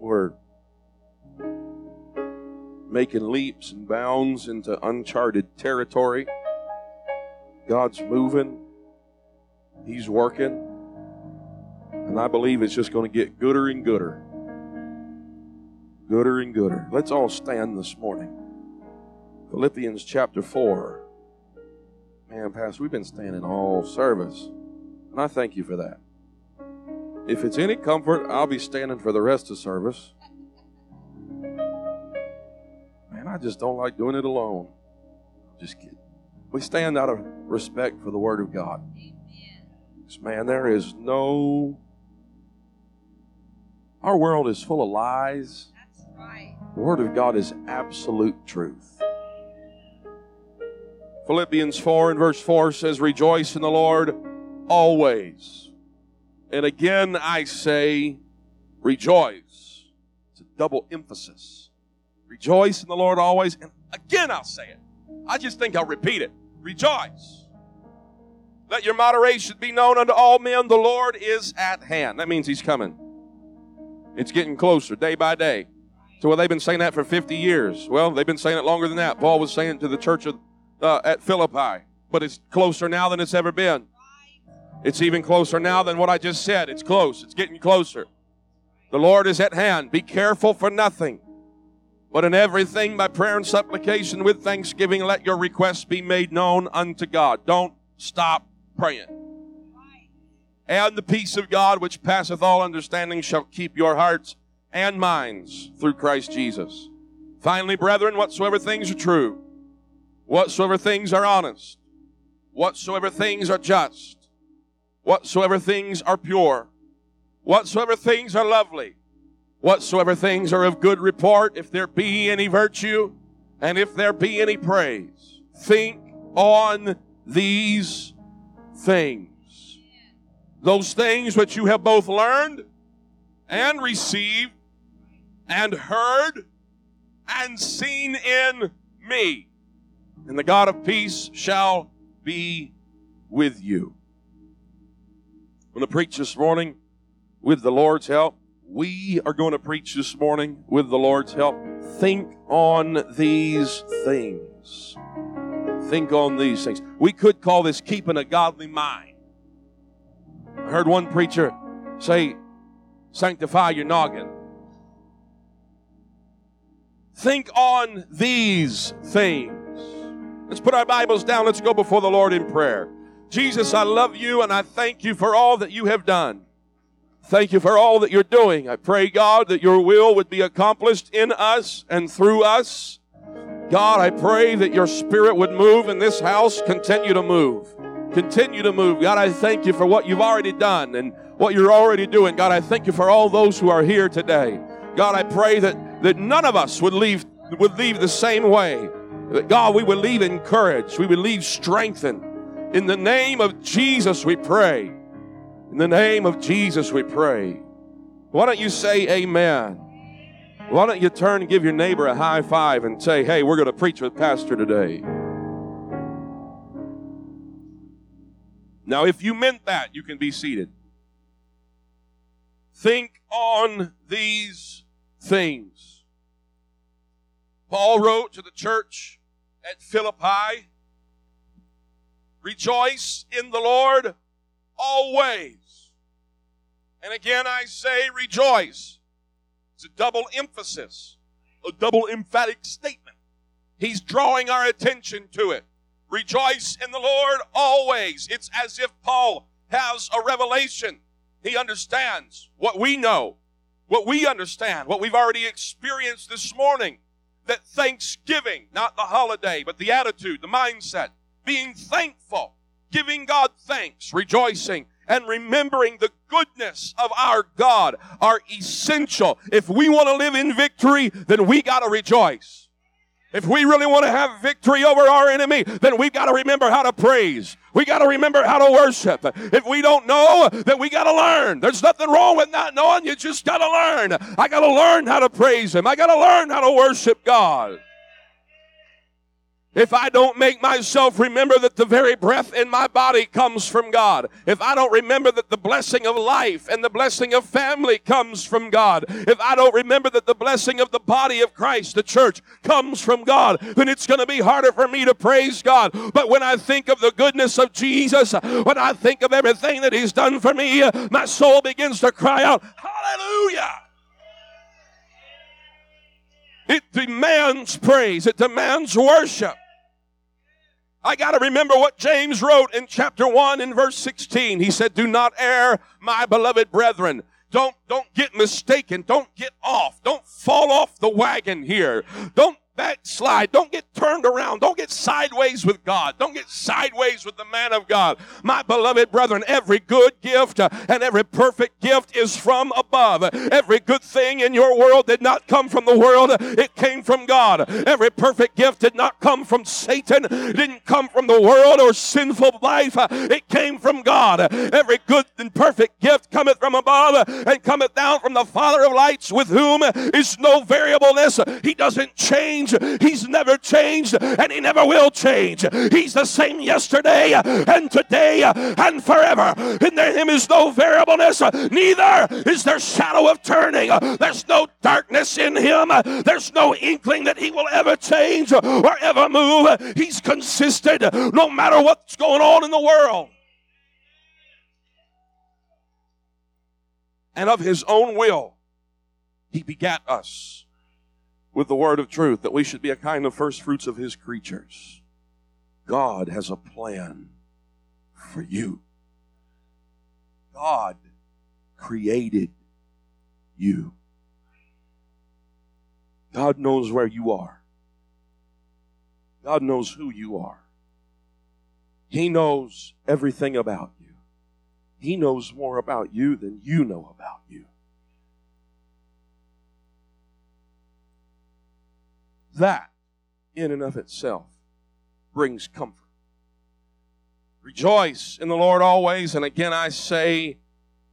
We're making leaps and bounds into uncharted territory. God's moving, He's working, and I believe it's just going to get gooder and gooder. Gooder and gooder. Let's all stand this morning. Philippians chapter 4. Man, Pastor, we've been standing all service, and I thank you for that. If it's any comfort, I'll be standing for the rest of service. Man, I just don't like doing it alone. Just kidding. We stand out of respect for the Word of God. Amen. Man, there is no. Our world is full of lies. That's right. The Word of God is absolute truth. Philippians 4 and verse 4 says, Rejoice in the Lord always. And again I say, Rejoice. It's a double emphasis. Rejoice in the Lord always. And again I'll say it. I just think I'll repeat it. Rejoice. Let your moderation be known unto all men. The Lord is at hand. That means He's coming. It's getting closer day by day. So, well, they've been saying that for 50 years. Well, they've been saying it longer than that. Paul was saying it to the church of, uh, at Philippi, but it's closer now than it's ever been. It's even closer now than what I just said. It's close. It's getting closer. The Lord is at hand. Be careful for nothing. But in everything, by prayer and supplication with thanksgiving, let your requests be made known unto God. Don't stop praying. And the peace of God, which passeth all understanding, shall keep your hearts and minds through Christ Jesus. Finally, brethren, whatsoever things are true, whatsoever things are honest, whatsoever things are just, whatsoever things are pure, whatsoever things are lovely, whatsoever things are of good report, if there be any virtue, and if there be any praise, think on these things. Those things which you have both learned and received and heard and seen in me. And the God of peace shall be with you. I'm going to preach this morning with the Lord's help. We are going to preach this morning with the Lord's help. Think on these things. Think on these things. We could call this keeping a godly mind. I heard one preacher say, sanctify your noggin. Think on these things. Let's put our Bibles down. Let's go before the Lord in prayer. Jesus, I love you and I thank you for all that you have done. Thank you for all that you're doing. I pray, God, that your will would be accomplished in us and through us. God, I pray that your spirit would move in this house, continue to move. Continue to move. God, I thank you for what you've already done and what you're already doing. God, I thank you for all those who are here today. God, I pray that, that none of us would leave, would leave the same way. That God, we would leave encouraged. We would leave strengthened. In the name of Jesus, we pray. In the name of Jesus, we pray. Why don't you say amen? Why don't you turn and give your neighbor a high five and say, hey, we're going to preach with Pastor today? Now, if you meant that, you can be seated. Think on these things. Paul wrote to the church at Philippi Rejoice in the Lord always. And again, I say rejoice. It's a double emphasis, a double emphatic statement. He's drawing our attention to it. Rejoice in the Lord always. It's as if Paul has a revelation. He understands what we know, what we understand, what we've already experienced this morning. That thanksgiving, not the holiday, but the attitude, the mindset, being thankful, giving God thanks, rejoicing, and remembering the goodness of our God are essential. If we want to live in victory, then we got to rejoice. If we really want to have victory over our enemy, then we've got to remember how to praise. We got to remember how to worship. If we don't know, then we got to learn. There's nothing wrong with not knowing. You just got to learn. I got to learn how to praise Him. I got to learn how to worship God. If I don't make myself remember that the very breath in my body comes from God, if I don't remember that the blessing of life and the blessing of family comes from God, if I don't remember that the blessing of the body of Christ, the church, comes from God, then it's going to be harder for me to praise God. But when I think of the goodness of Jesus, when I think of everything that He's done for me, my soul begins to cry out, Hallelujah! It demands praise. It demands worship. I got to remember what James wrote in chapter 1 in verse 16. He said, Do not err, my beloved brethren. Don't, don't get mistaken. Don't get off. Don't fall off the wagon here. Don't backslide. Don't get turned around. Don't get sideways with God. Don't get sideways with the man of God. My beloved brethren, every good gift uh, and every perfect gift is from above. Every good thing in your world did not come from the world. It came from God. Every perfect gift did not come from Satan. It didn't come from the world or sinful life. It came from God. Every good and perfect gift cometh from above and cometh down from the Father of lights with whom is no variableness. He doesn't change change. He's never changed and he never will change. He's the same yesterday and today and forever. In him is no variableness, neither is there shadow of turning. There's no darkness in him. There's no inkling that he will ever change or ever move. He's consistent no matter what's going on in the world. And of his own will, he begat us with the word of truth, that we should be a kind of first fruits of his creatures. God has a plan for you. God created you. God knows where you are. God knows who you are. He knows everything about you. He knows more about you than you know about you. That, in and of itself, brings comfort. Rejoice in the Lord always, and again I say,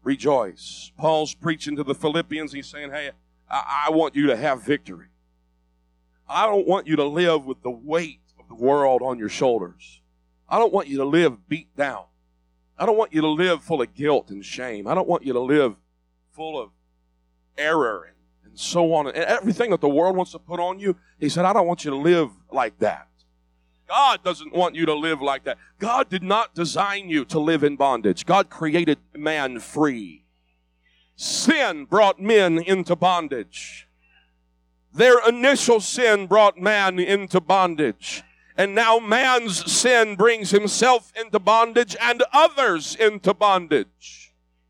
rejoice. Paul's preaching to the Philippians. He's saying, Hey, I, I want you to have victory. I don't want you to live with the weight of the world on your shoulders. I don't want you to live beat down. I don't want you to live full of guilt and shame. I don't want you to live full of error and so on. And everything that the world wants to put on you, he said, I don't want you to live like that. God doesn't want you to live like that. God did not design you to live in bondage. God created man free. Sin brought men into bondage. Their initial sin brought man into bondage. And now man's sin brings himself into bondage and others into bondage.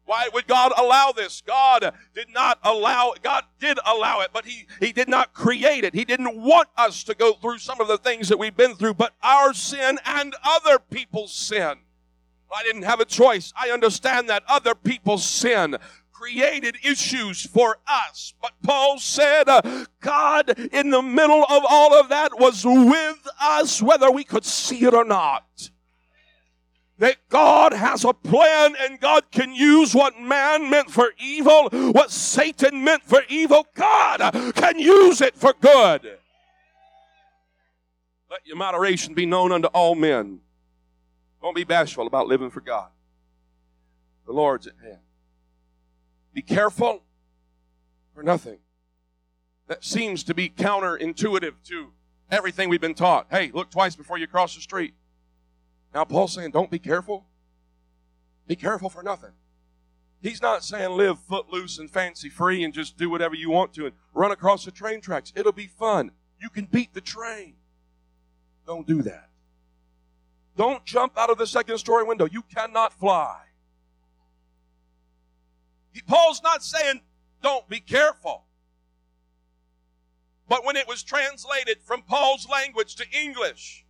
Why would God allow this? God did not allow. God did allow it, but he, he did not create it. He didn't want us to go through some of the things that we've been through, but our sin and other people's sin. I didn't have a choice. I understand that other people's sin created issues for us. But Paul said, uh, God in the middle of all of that was with us, whether we could see it or not that God has a plan and God can use what man meant for evil, what Satan meant for evil, God can use it for good. Let your moderation be known unto all men. Don't be bashful about living for God. The Lord's at hand. Be careful for nothing. That seems to be counterintuitive to everything we've been taught. Hey, look twice before you cross the street. Now, Paul's saying, don't be careful. Be careful for nothing. He's not saying live footloose and fancy free and just do whatever you want to and run across the train tracks. It'll be fun. You can beat the train. Don't do that. Don't jump out of the second story window. You cannot fly. Paul's not saying don't be careful. But when it was translated from Paul's language to English,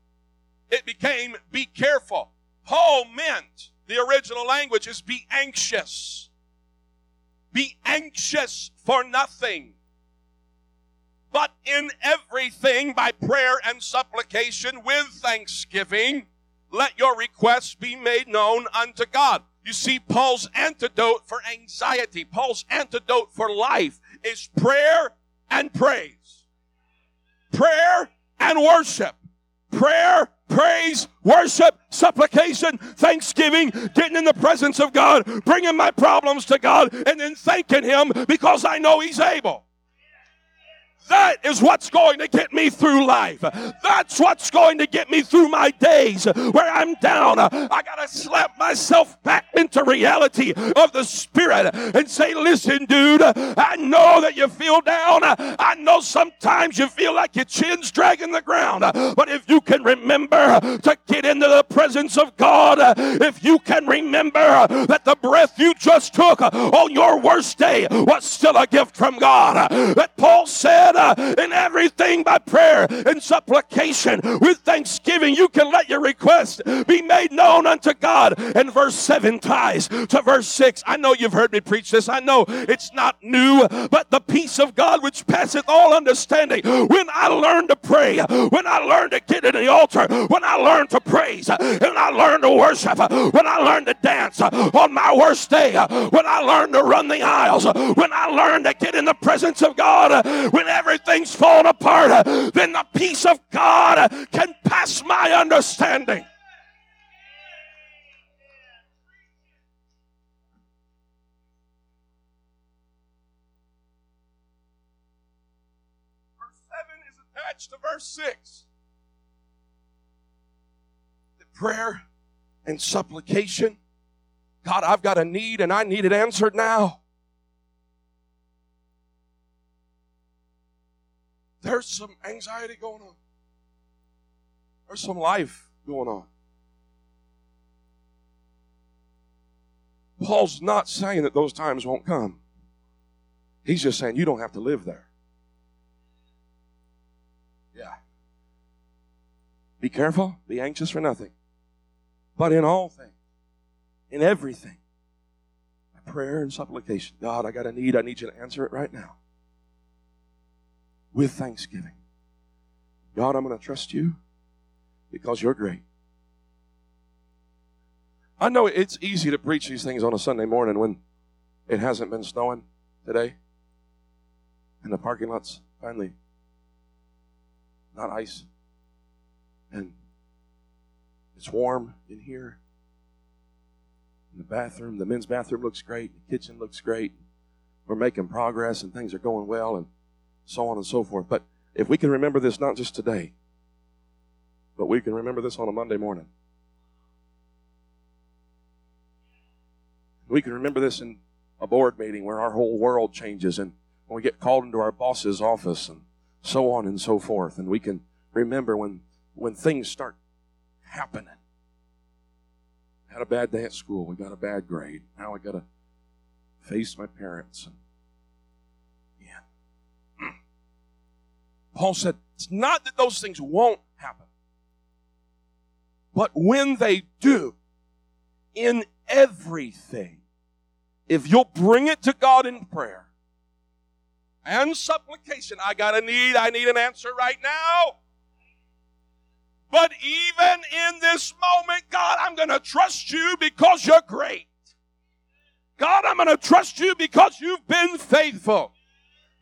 it became be careful. Paul meant the original language is be anxious. Be anxious for nothing. But in everything by prayer and supplication with thanksgiving, let your requests be made known unto God. You see, Paul's antidote for anxiety, Paul's antidote for life is prayer and praise. Prayer and worship prayer, praise, worship, supplication, thanksgiving, getting in the presence of God, bringing my problems to God, and then thanking Him because I know He's able. That is what's going to get me through life. That's what's going to get me through my days where I'm down. I got to slap myself back into reality of the Spirit and say, listen, dude, I know that you feel down. I know sometimes you feel like your chin's dragging the ground. But if you can remember to get into the presence of God, if you can remember that the breath you just took on your worst day was still a gift from God, that Paul said, in everything by prayer and supplication with thanksgiving. You can let your request be made known unto God. And verse 7 ties to verse 6. I know you've heard me preach this. I know it's not new, but the peace of God which passeth all understanding. When I learn to pray, when I learn to get in the altar, when I learn to praise, when I learn to worship, when I learn to dance on my worst day, when I learn to run the aisles, when I learn to get in the presence of God, whenever everything's falling apart, uh, then the peace of God uh, can pass my understanding. Verse 7 is attached to verse 6. The prayer and supplication. God, I've got a need and I need it answered now. There's some anxiety going on. There's some life going on. Paul's not saying that those times won't come. He's just saying you don't have to live there. Yeah. Be careful, be anxious for nothing. But in all things, in everything, prayer and supplication. God, I got a need. I need you to answer it right now with thanksgiving. God, I'm going to trust you because you're great. I know it's easy to preach these things on a Sunday morning when it hasn't been snowing today and the parking lot's finally not ice and it's warm in here. In the bathroom, the men's bathroom looks great, the kitchen looks great. We're making progress and things are going well and so on and so forth. But if we can remember this not just today, but we can remember this on a Monday morning. We can remember this in a board meeting where our whole world changes and when we get called into our boss's office and so on and so forth. And we can remember when, when things start happening. Had a bad day at school. We got a bad grade. Now I got to face my parents Paul said, it's not that those things won't happen, but when they do, in everything, if you'll bring it to God in prayer and supplication, I got a need, I need an answer right now. But even in this moment, God, I'm going to trust you because you're great. God, I'm going to trust you because you've been faithful.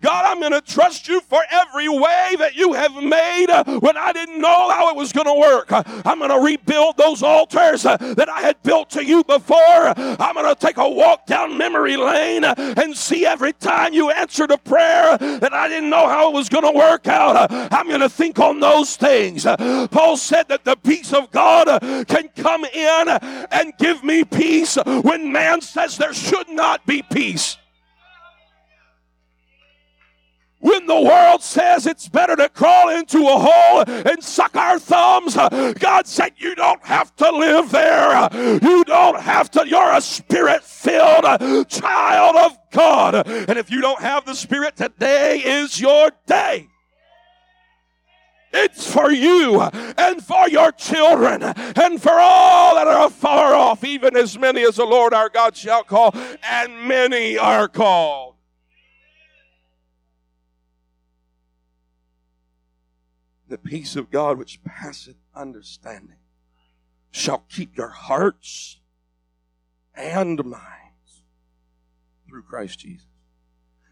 God, I'm going to trust you for every way that you have made when I didn't know how it was going to work. I'm going to rebuild those altars that I had built to you before. I'm going to take a walk down memory lane and see every time you answered a prayer that I didn't know how it was going to work out. I'm going to think on those things. Paul said that the peace of God can come in and give me peace when man says there should not be peace. When the world says it's better to crawl into a hole and suck our thumbs, uh, God said, You don't have to live there. You don't have to. You're a spirit filled uh, child of God. And if you don't have the Spirit, today is your day. It's for you and for your children and for all that are far off, even as many as the Lord our God shall call, and many are called. The peace of God which passeth understanding shall keep your hearts and minds through Christ Jesus.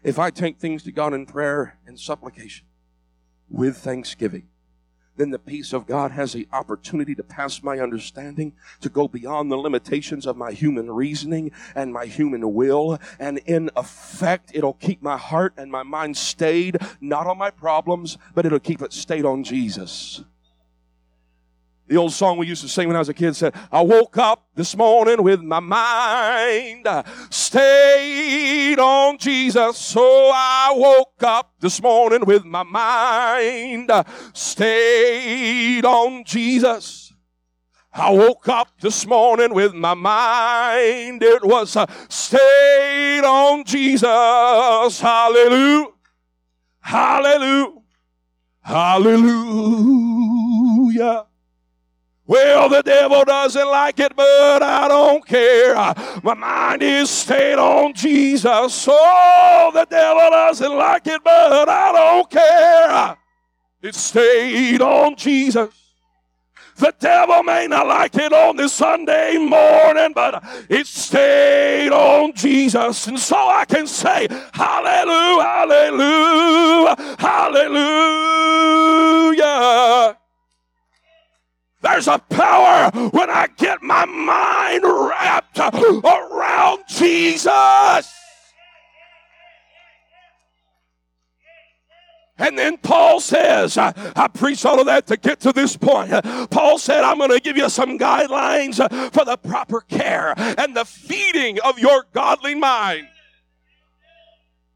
If I take things to God in prayer and supplication with thanksgiving, then the peace of God has the opportunity to pass my understanding, to go beyond the limitations of my human reasoning and my human will. And in effect, it'll keep my heart and my mind stayed, not on my problems, but it'll keep it stayed on Jesus. The old song we used to sing when I was a kid said, I woke up this morning with my mind stayed on Jesus. So I woke up this morning with my mind stayed on Jesus. I woke up this morning with my mind. It was uh, stayed on Jesus. Hallelujah. Hallelujah. Hallelujah. Well, the devil doesn't like it, but I don't care. My mind is stayed on Jesus. Oh, the devil doesn't like it, but I don't care. It's stayed on Jesus. The devil may not like it on this Sunday morning, but it stayed on Jesus. And so I can say, Hallelujah, Hallelujah, Hallelujah. There's a power when I get my mind wrapped around Jesus. And then Paul says, I, I preach all of that to get to this point. Paul said, I'm going to give you some guidelines for the proper care and the feeding of your godly mind.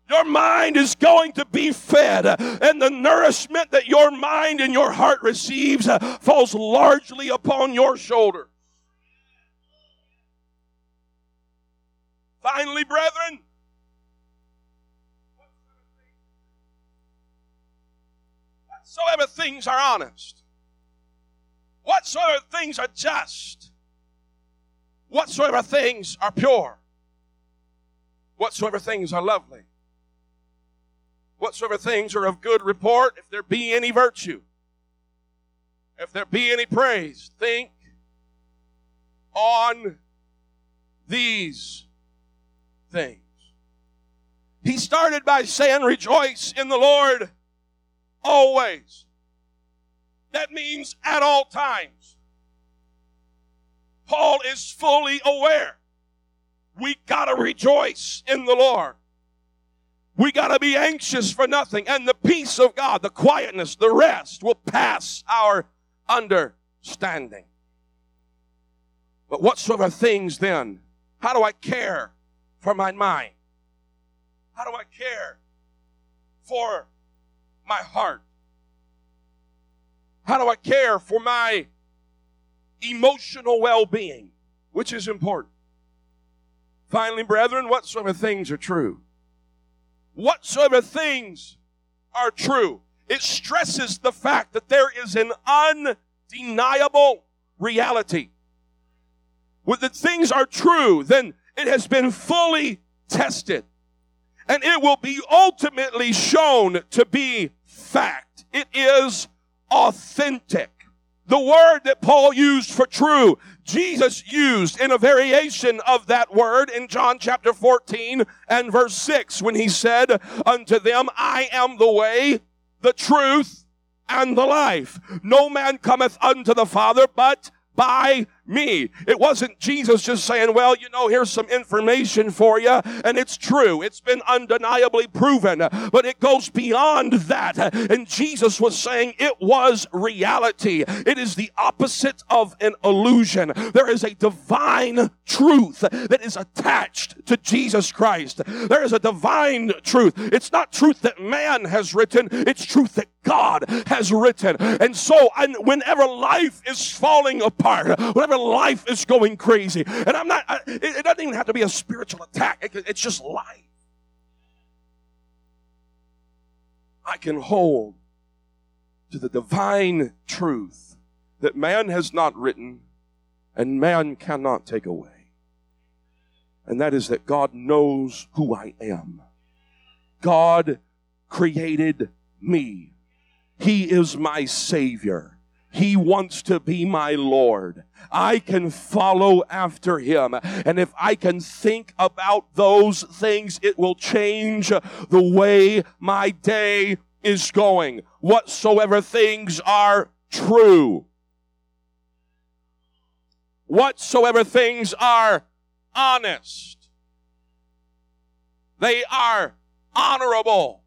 Your mind is going to be fed, and the nourishment that your mind and your heart receives uh, falls largely upon your shoulders. Finally, brethren, whatsoever things are honest, whatsoever things are just, whatsoever things are pure, whatsoever things are lovely whatsoever things are of good report, if there be any virtue, if there be any praise, think on these things. He started by saying, Rejoice in the Lord always. That means at all times. Paul is fully aware. We gotta rejoice in the Lord. We got to be anxious for nothing. And the peace of God, the quietness, the rest will pass our understanding. But whatsoever things then, how do I care for my mind? How do I care for my heart? How do I care for my emotional well being, which is important? Finally, brethren, whatsoever things are true whatsoever things are true. It stresses the fact that there is an undeniable reality. When the things are true, then it has been fully tested. And it will be ultimately shown to be fact. It is authentic. The word that Paul used for true Jesus used in a variation of that word in John chapter 14 and verse 6 when he said unto them, I am the way, the truth, and the life. No man cometh unto the Father but by me. It wasn't Jesus just saying, well, you know, here's some information for you, and it's true. It's been undeniably proven, but it goes beyond that. And Jesus was saying it was reality. It is the opposite of an illusion. There is a divine truth that is attached to Jesus Christ. There is a divine truth. It's not truth that man has written, it's truth that God has written. And so, and whenever life is falling apart, whenever life is going crazy. And I'm not, I, it, it, doesn't even have to be a spiritual attack, it, it's just life. I can hold to the divine truth that man has not written and man cannot take away. And that is that God knows who I am. God created me. He is my Savior. He wants to be my Lord. I can follow after him. And if I can think about those things, it will change the way my day is going. Whatsoever things are true. Whatsoever things are honest, they are honorable,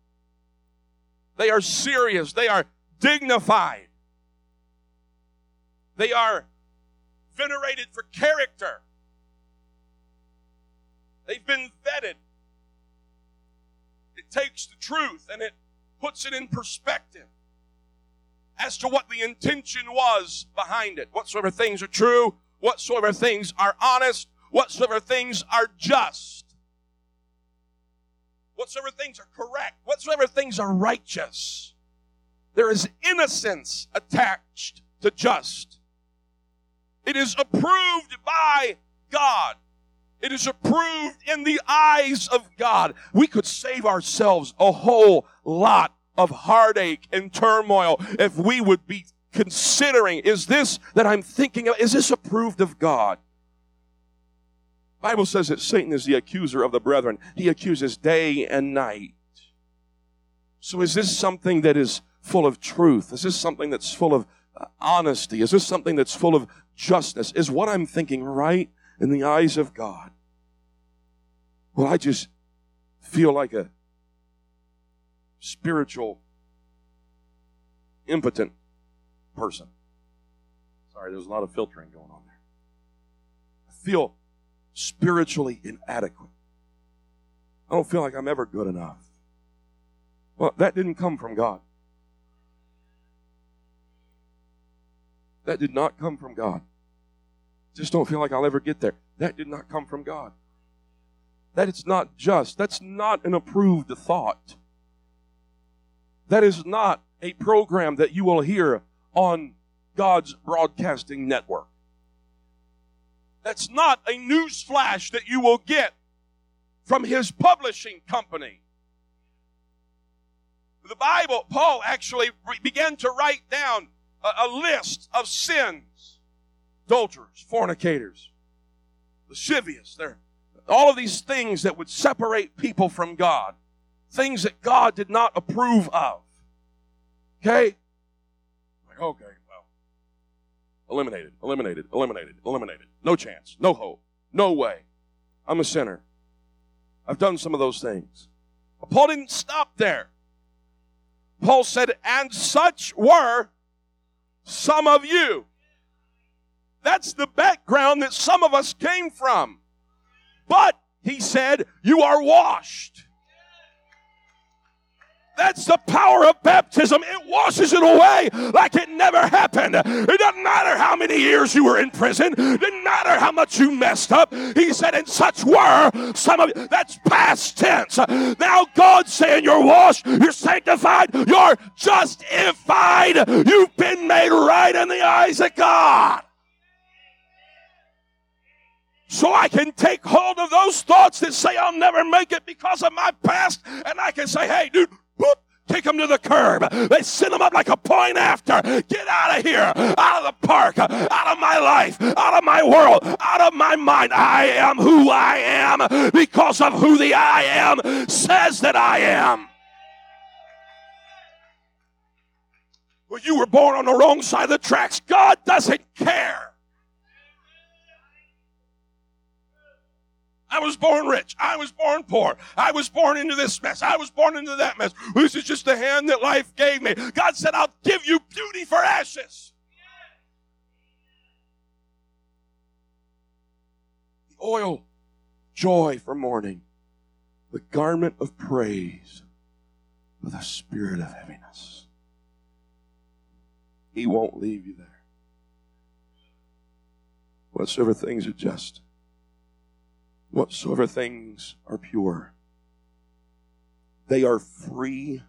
they are serious, they are dignified, they are venerated for character. They've been vetted. It takes the truth and it puts it in perspective as to what the intention was behind it. Whatsoever things are true, whatsoever things are honest, whatsoever things are just, whatsoever things are correct, whatsoever things are righteous. There is innocence attached to just. It is approved by God. It is approved in the eyes of God. We could save ourselves a whole lot of heartache and turmoil if we would be considering is this that I'm thinking of, is this approved of God? Bible says that Satan is the accuser of the brethren. He accuses day and night. So is this something that is full of truth? Is this something that's full of uh, honesty? Is this something that's full of justice? Is what I'm thinking right in the eyes of God? Well, I just feel like a spiritual impotent person. Sorry, there's a lot of filtering going on there. I feel spiritually inadequate. I don't feel like I'm ever good enough. Well, that didn't come from God. That did not come from God. Just don't feel like I'll ever get there. That did not come from God. That is not just. That's not an approved thought. That is not a program that you will hear on God's broadcasting network. That's not a news flash that you will get from his publishing company. The Bible, Paul actually began to write down a, a list of sins adulterers, fornicators, lascivious, they're, all of these things that would separate people from God, things that God did not approve of. Okay? Like, okay, well, eliminated, eliminated, eliminated, eliminated. No chance, no hope, no way. I'm a sinner. I've done some of those things. But Paul didn't stop there. Paul said, and such were some of you. That's the background that some of us came from. But, he said, you are washed. That's the power of baptism. It washes it away like it never happened. It doesn't matter how many years you were in prison. It didn't matter how much you messed up. He said, and such were some of you. That's past tense. Now God's saying you're washed, you're sanctified, you're justified. You've been made right in the eyes of God. So I can take hold of those thoughts that say I'll never make it because of my past, and I can say, hey, dude, Boop, kick them to the curb. They send them up like a point after. Get out of here, out of the park, out of my life, out of my world, out of my mind. I am who I am because of who the I am says that I am. Well, you were born on the wrong side of the tracks. God doesn't care. I was born rich. I was born poor. I was born into this mess. I was born into that mess. This is just the hand that life gave me. God said, I'll give you beauty for ashes. The oil, joy for mourning. The garment of praise for the spirit of heaviness. He won't leave you there. Whatsoever things are just whatsoever things are pure. They are free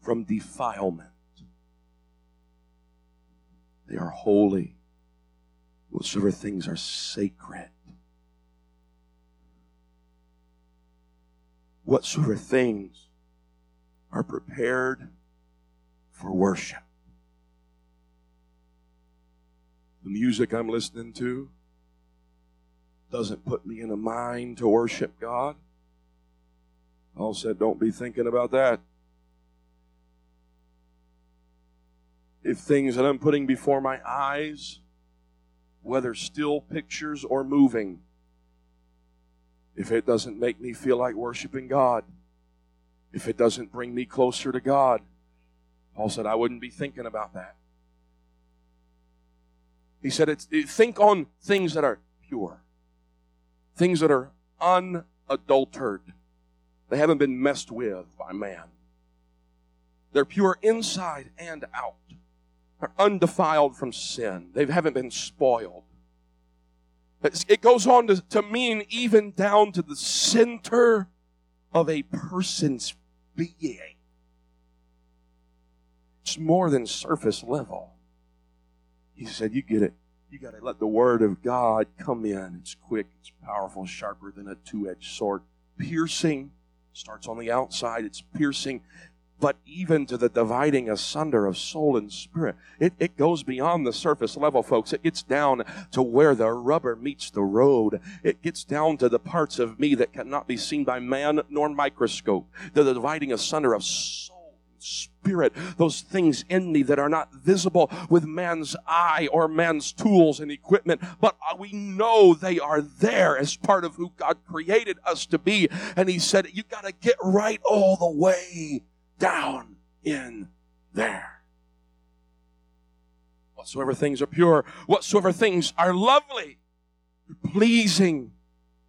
from defilement. They are holy. Whatsoever things are sacred. Whatsoever things are prepared for worship. The music I'm listening to, doesn't put me in a mind to worship God. Paul said, Don't be thinking about that. if things that I'm putting before my eyes, whether still pictures or moving, if it doesn't make me feel like worshiping God, if it doesn't bring me closer to God, Paul said, I wouldn't be thinking about that. He said, it's, think on things that are pure, things that are unadulterated. They haven't been messed with by man. They're pure inside and out. They're undefiled from sin. They haven't been spoiled. It goes on to, to mean even down to the center of a person's being. It's more than surface level. He said, You get it. You got to let the Word of God come in. It's quick, it's powerful, sharper than a two edged sword. Piercing starts on the outside, it's piercing but even to the dividing asunder of soul and spirit. It, it goes beyond the surface level, folks. It gets down to where the rubber meets the road. It gets down to the parts of me that cannot be seen by man nor microscope. The, the dividing asunder of soul spirit, those things in me that are not visible with man's eye or man's tools and equipment, but we know they are there as part of who God created us to be. And He said, You got to get right all the way down in there. Whatsoever things are pure, whatsoever things are lovely, pleasing,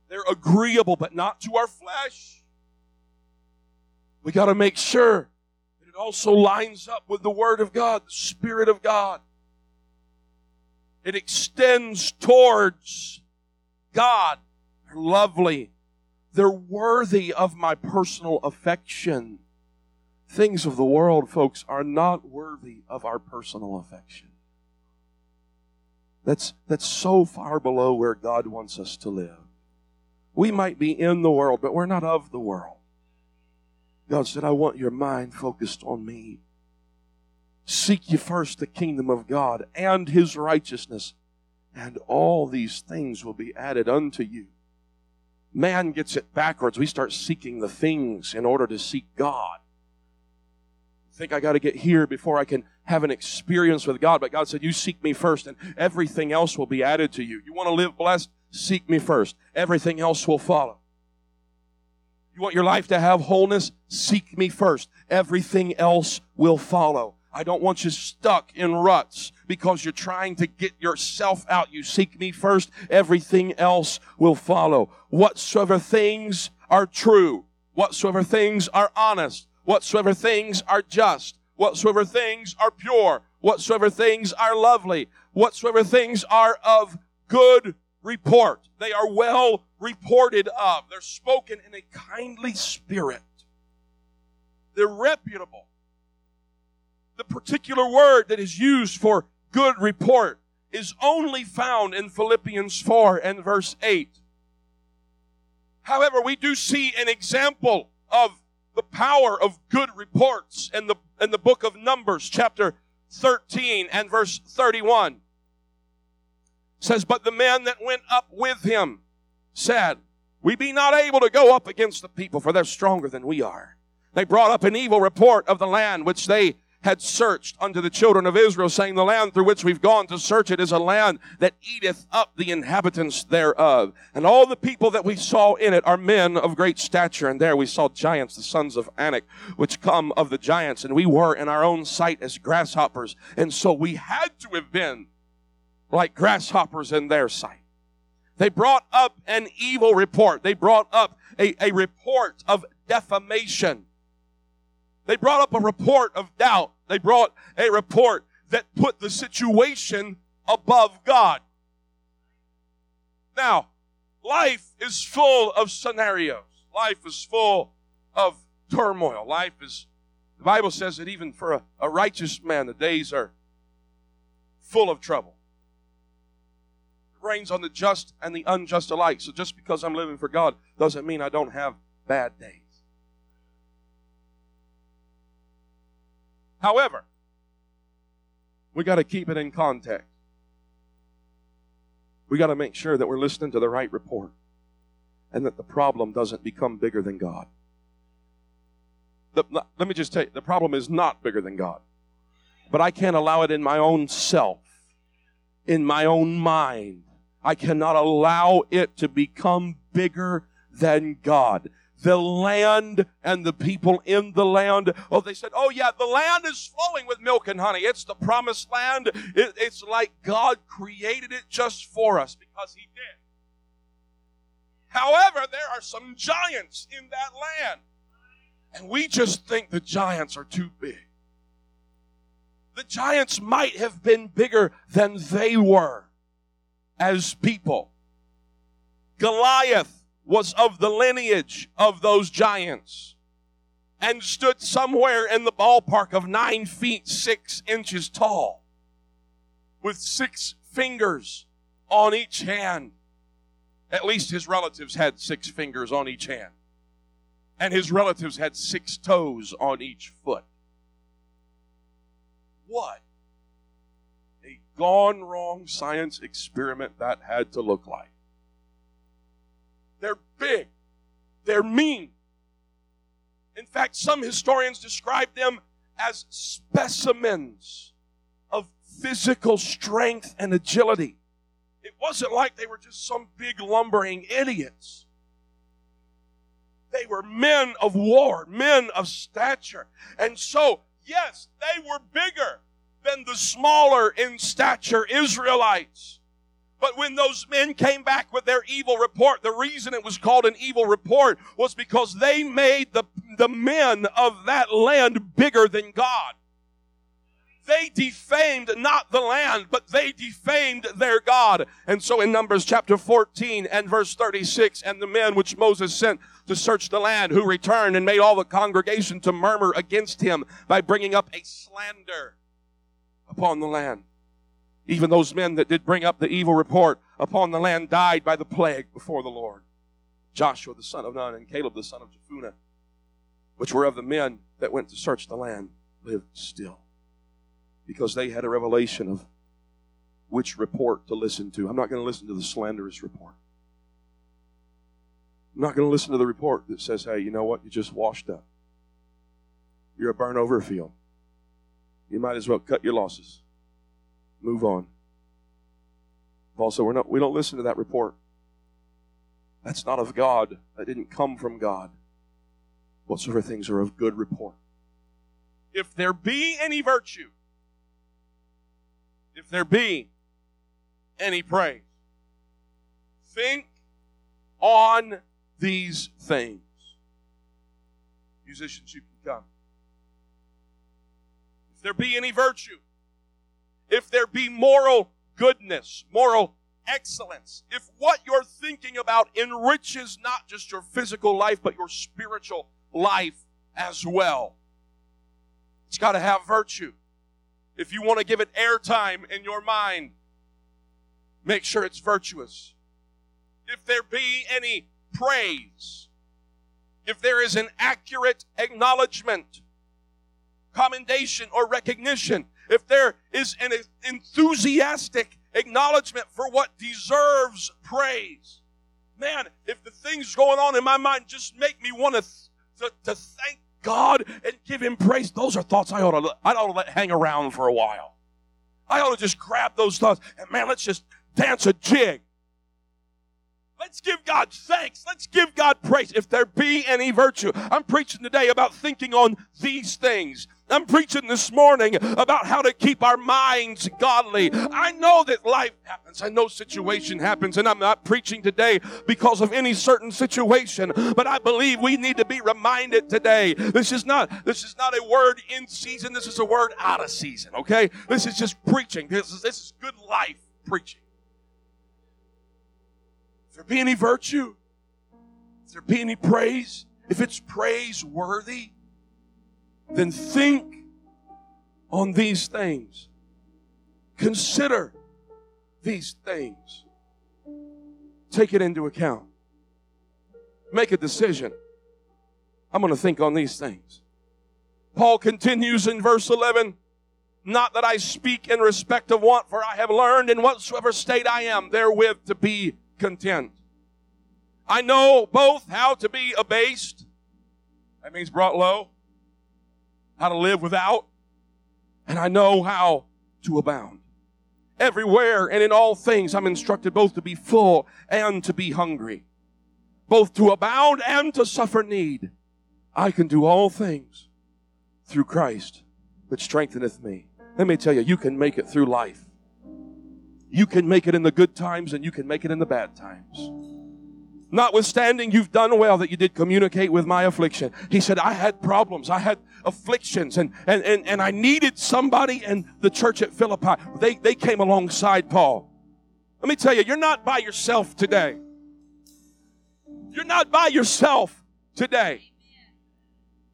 they're agreeable, but not to our flesh. We got to make sure also lines up with the Word of God, the Spirit of God. It extends towards God. They're lovely. They're worthy of my personal affection things of the world, folks, are not worthy of our personal affection. That's, that's so far below where God wants us to live. We might be in the world, but we're not of the world. God said, I want your mind focused on me. Seek ye first the kingdom of God and his righteousness, and all these things will be added unto you. Man gets it backwards. We start seeking the things in order to seek God think I got to get here before I can have an experience with God. But God said, You seek me first, and everything else will be added to you. You want to live blessed? Seek me first. Everything else will follow. You want your life to have wholeness? Seek me first. Everything else will follow. I don't want you stuck in ruts because you're trying to get yourself out. You seek me first. Everything else will follow. Whatsoever things are true, whatsoever things are honest, whatsoever things are just, whatsoever things are pure, whatsoever things are lovely, whatsoever things are of good report. They are well reported of. They're spoken in a kindly spirit. They're reputable. The particular word that is used for good report is only found in Philippians 4 and verse 8. However, we do see an example of the power of good reports in the, in the book of Numbers, chapter 13 and verse 31. It says, But the men that went up with him said, We be not able to go up against the people, for they're stronger than we are. They brought up an evil report of the land which they had searched unto the children of Israel, saying, The land through which we've gone to search it is a land that eateth up the inhabitants thereof. And all the people that we saw in it are men of great stature. And there we saw giants, the sons of Anak, which come of the giants. And we were in our own sight as grasshoppers. And so we had to have been like grasshoppers in their sight. They brought up an evil report. They brought up a, a report of defamation they brought up a report of doubt. They brought a report that put the situation above God. Now, life is full of scenarios. Life is full of turmoil. Life is, the Bible says that even for a, a righteous man, the days are full of trouble. Rains on the just and the unjust alike. So just because I'm living for God doesn't mean I don't have bad days. However, we got to keep it in context. We got to make sure that we're listening to the right report and that the problem doesn't become bigger than God. The, let me just tell you, the problem is not bigger than God. but I can't allow it in my own self, in my own mind. I cannot allow it to become bigger than God. The land and the people in the land. Oh, they said, oh yeah, the land is flowing with milk and honey. It's the promised land. It, it's like God created it just for us because He did. However, there are some giants in that land. And we just think the giants are too big. The giants might have been bigger than they were as people. Goliath was of the lineage of those giants and stood somewhere in the ballpark of nine feet six inches tall with six fingers on each hand. At least his relatives had six fingers on each hand. And his relatives had six toes on each foot. What gone wrong science experiment that had to look like. They're big. They're mean. In fact, some historians describe them as specimens of physical strength and agility. It wasn't like they were just some big lumbering idiots. They were men of war, men of stature. And so, yes, they were bigger than the smaller in stature Israelites. But when those men came back with their evil report, the reason it was called an evil report was because they made the, the men of that land bigger than God. They defamed not the land, but they defamed their God. And so in Numbers chapter 14 and verse 36, and the men which Moses sent to search the land, who returned and made all the congregation to murmur against him by bringing up a slander upon the land. Even those men that did bring up the evil report upon the land died by the plague before the Lord. Joshua the son of Nun and Caleb the son of Jephunneh, which were of the men that went to search the land, lived still. Because they had a revelation of which report to listen to. I'm not going to listen to the slanderous report. I'm not going to listen to the report that says, hey, you know what? You just washed up. You're a burnover field. You might as well cut your losses move on. Also, we're not, we don't listen to that report. That's not of God. That didn't come from God. Whatsoever things are of good report. If there be any virtue, if there be any praise, think on these things. Musicians, you can come. There be any virtue, if there be moral goodness, moral excellence, if what you're thinking about enriches not just your physical life, but your spiritual life as well. It's got to have virtue. If you want to give it airtime in your mind, make sure it's virtuous. If there be any praise, if there is an accurate acknowledgement, commendation, or recognition, if there is an enthusiastic acknowledgement for what deserves praise, man, if the things going on in my mind just make me want to, to, to thank God and give Him praise, those are thoughts I ought to, I ought to let hang around for a while. I ought to just grab those thoughts and man, let's just dance a jig. Let's give God thanks. Let's give God praise. If there be any virtue, I'm preaching today about thinking on these things. I'm preaching this morning about how to keep our minds godly. I know that life happens. I know situation happens and I'm not preaching today because of any certain situation, but I believe we need to be reminded today. This is not, this is not a word in season. This is a word out of season. Okay. This is just preaching. This is, this is good life preaching. If there be any virtue, if there be any praise, if it's praiseworthy, then think on these things. Consider these things. Take it into account. Make a decision. I'm going to think on these things. Paul continues in verse 11 Not that I speak in respect of want, for I have learned in whatsoever state I am therewith to be content. I know both how to be abased, that means brought low, how to live without, and I know how to abound. Everywhere and in all things, I'm instructed both to be full and to be hungry, both to abound and to suffer need. I can do all things through Christ, which strengtheneth me. Let me tell you, you can make it through life. You can make it in the good times and you can make it in the bad times. Notwithstanding, you've done well that you did communicate with my affliction. He said, I had problems. I had afflictions and, and, and, and I needed somebody and the church at Philippi. They, they came alongside Paul. Let me tell you, you're not by yourself today. You're not by yourself today.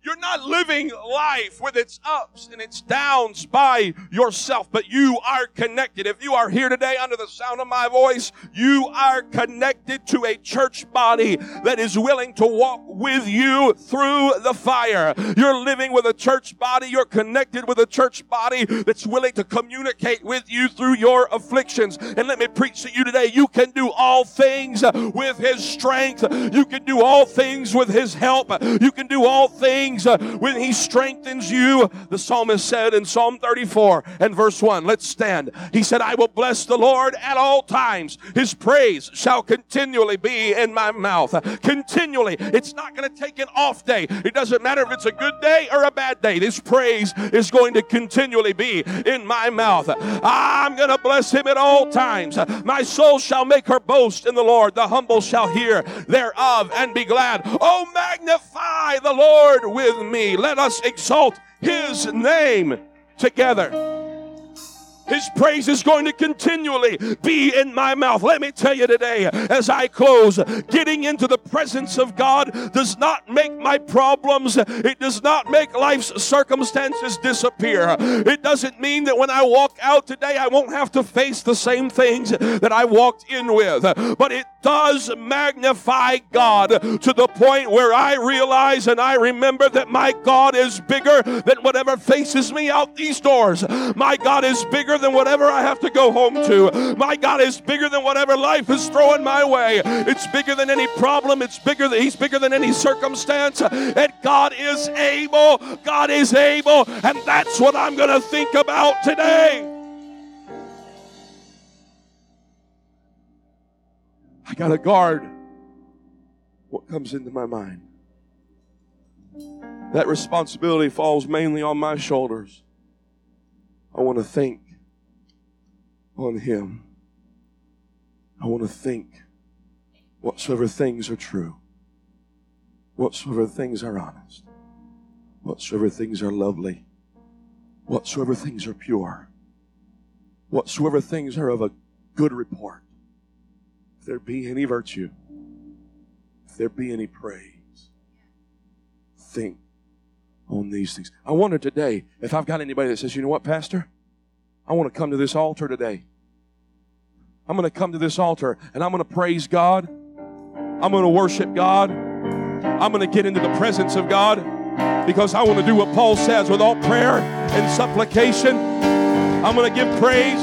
You're not living life with its ups and its downs by yourself, but you are connected. If you are here today under the sound of my voice, you are connected to a church body that is willing to walk with you through the fire. You're living with a church body. You're connected with a church body that's willing to communicate with you through your afflictions. And let me preach to you today. You can do all things with His strength. You can do all things with His help. You can do all things things uh, when He strengthens you. The psalmist said in Psalm 34 and verse 1, let's stand. He said, I will bless the Lord at all times. His praise shall continually be in my mouth. Continually. It's not going to take an off day. It doesn't matter if it's a good day or a bad day. This praise is going to continually be in my mouth. I'm going to bless him at all times. My soul shall make her boast in the Lord. The humble shall hear thereof and be glad. Oh, magnify the Lord with me. Let us exalt his name together. His praise is going to continually be in my mouth. Let me tell you today, as I close, getting into the presence of God does not make my problems, it does not make life's circumstances disappear. It doesn't mean that when I walk out today, I won't have to face the same things that I walked in with. But it does magnify God to the point where I realize and I remember that my God is bigger than whatever faces me out these doors. My God is bigger than whatever I have to go home to. My God is bigger than whatever life is throwing my way. It's bigger than any problem. It's bigger than He's bigger than any circumstance. And God is able. God is able. And that's what I'm going to think about today. I got to guard what comes into my mind. That responsibility falls mainly on my shoulders. I want to think on Him. I want to think whatsoever things are true, whatsoever things are honest, whatsoever things are lovely, whatsoever things are pure, whatsoever things are of a good report, there be any virtue, if there be any praise, think on these things. I wonder today if I've got anybody that says, you know what, Pastor? I want to come to this altar today. I'm going to come to this altar and I'm going to praise God. I'm going to worship God. I'm going to get into the presence of God because I want to do what Paul says with all prayer and supplication. I'm going to give praise.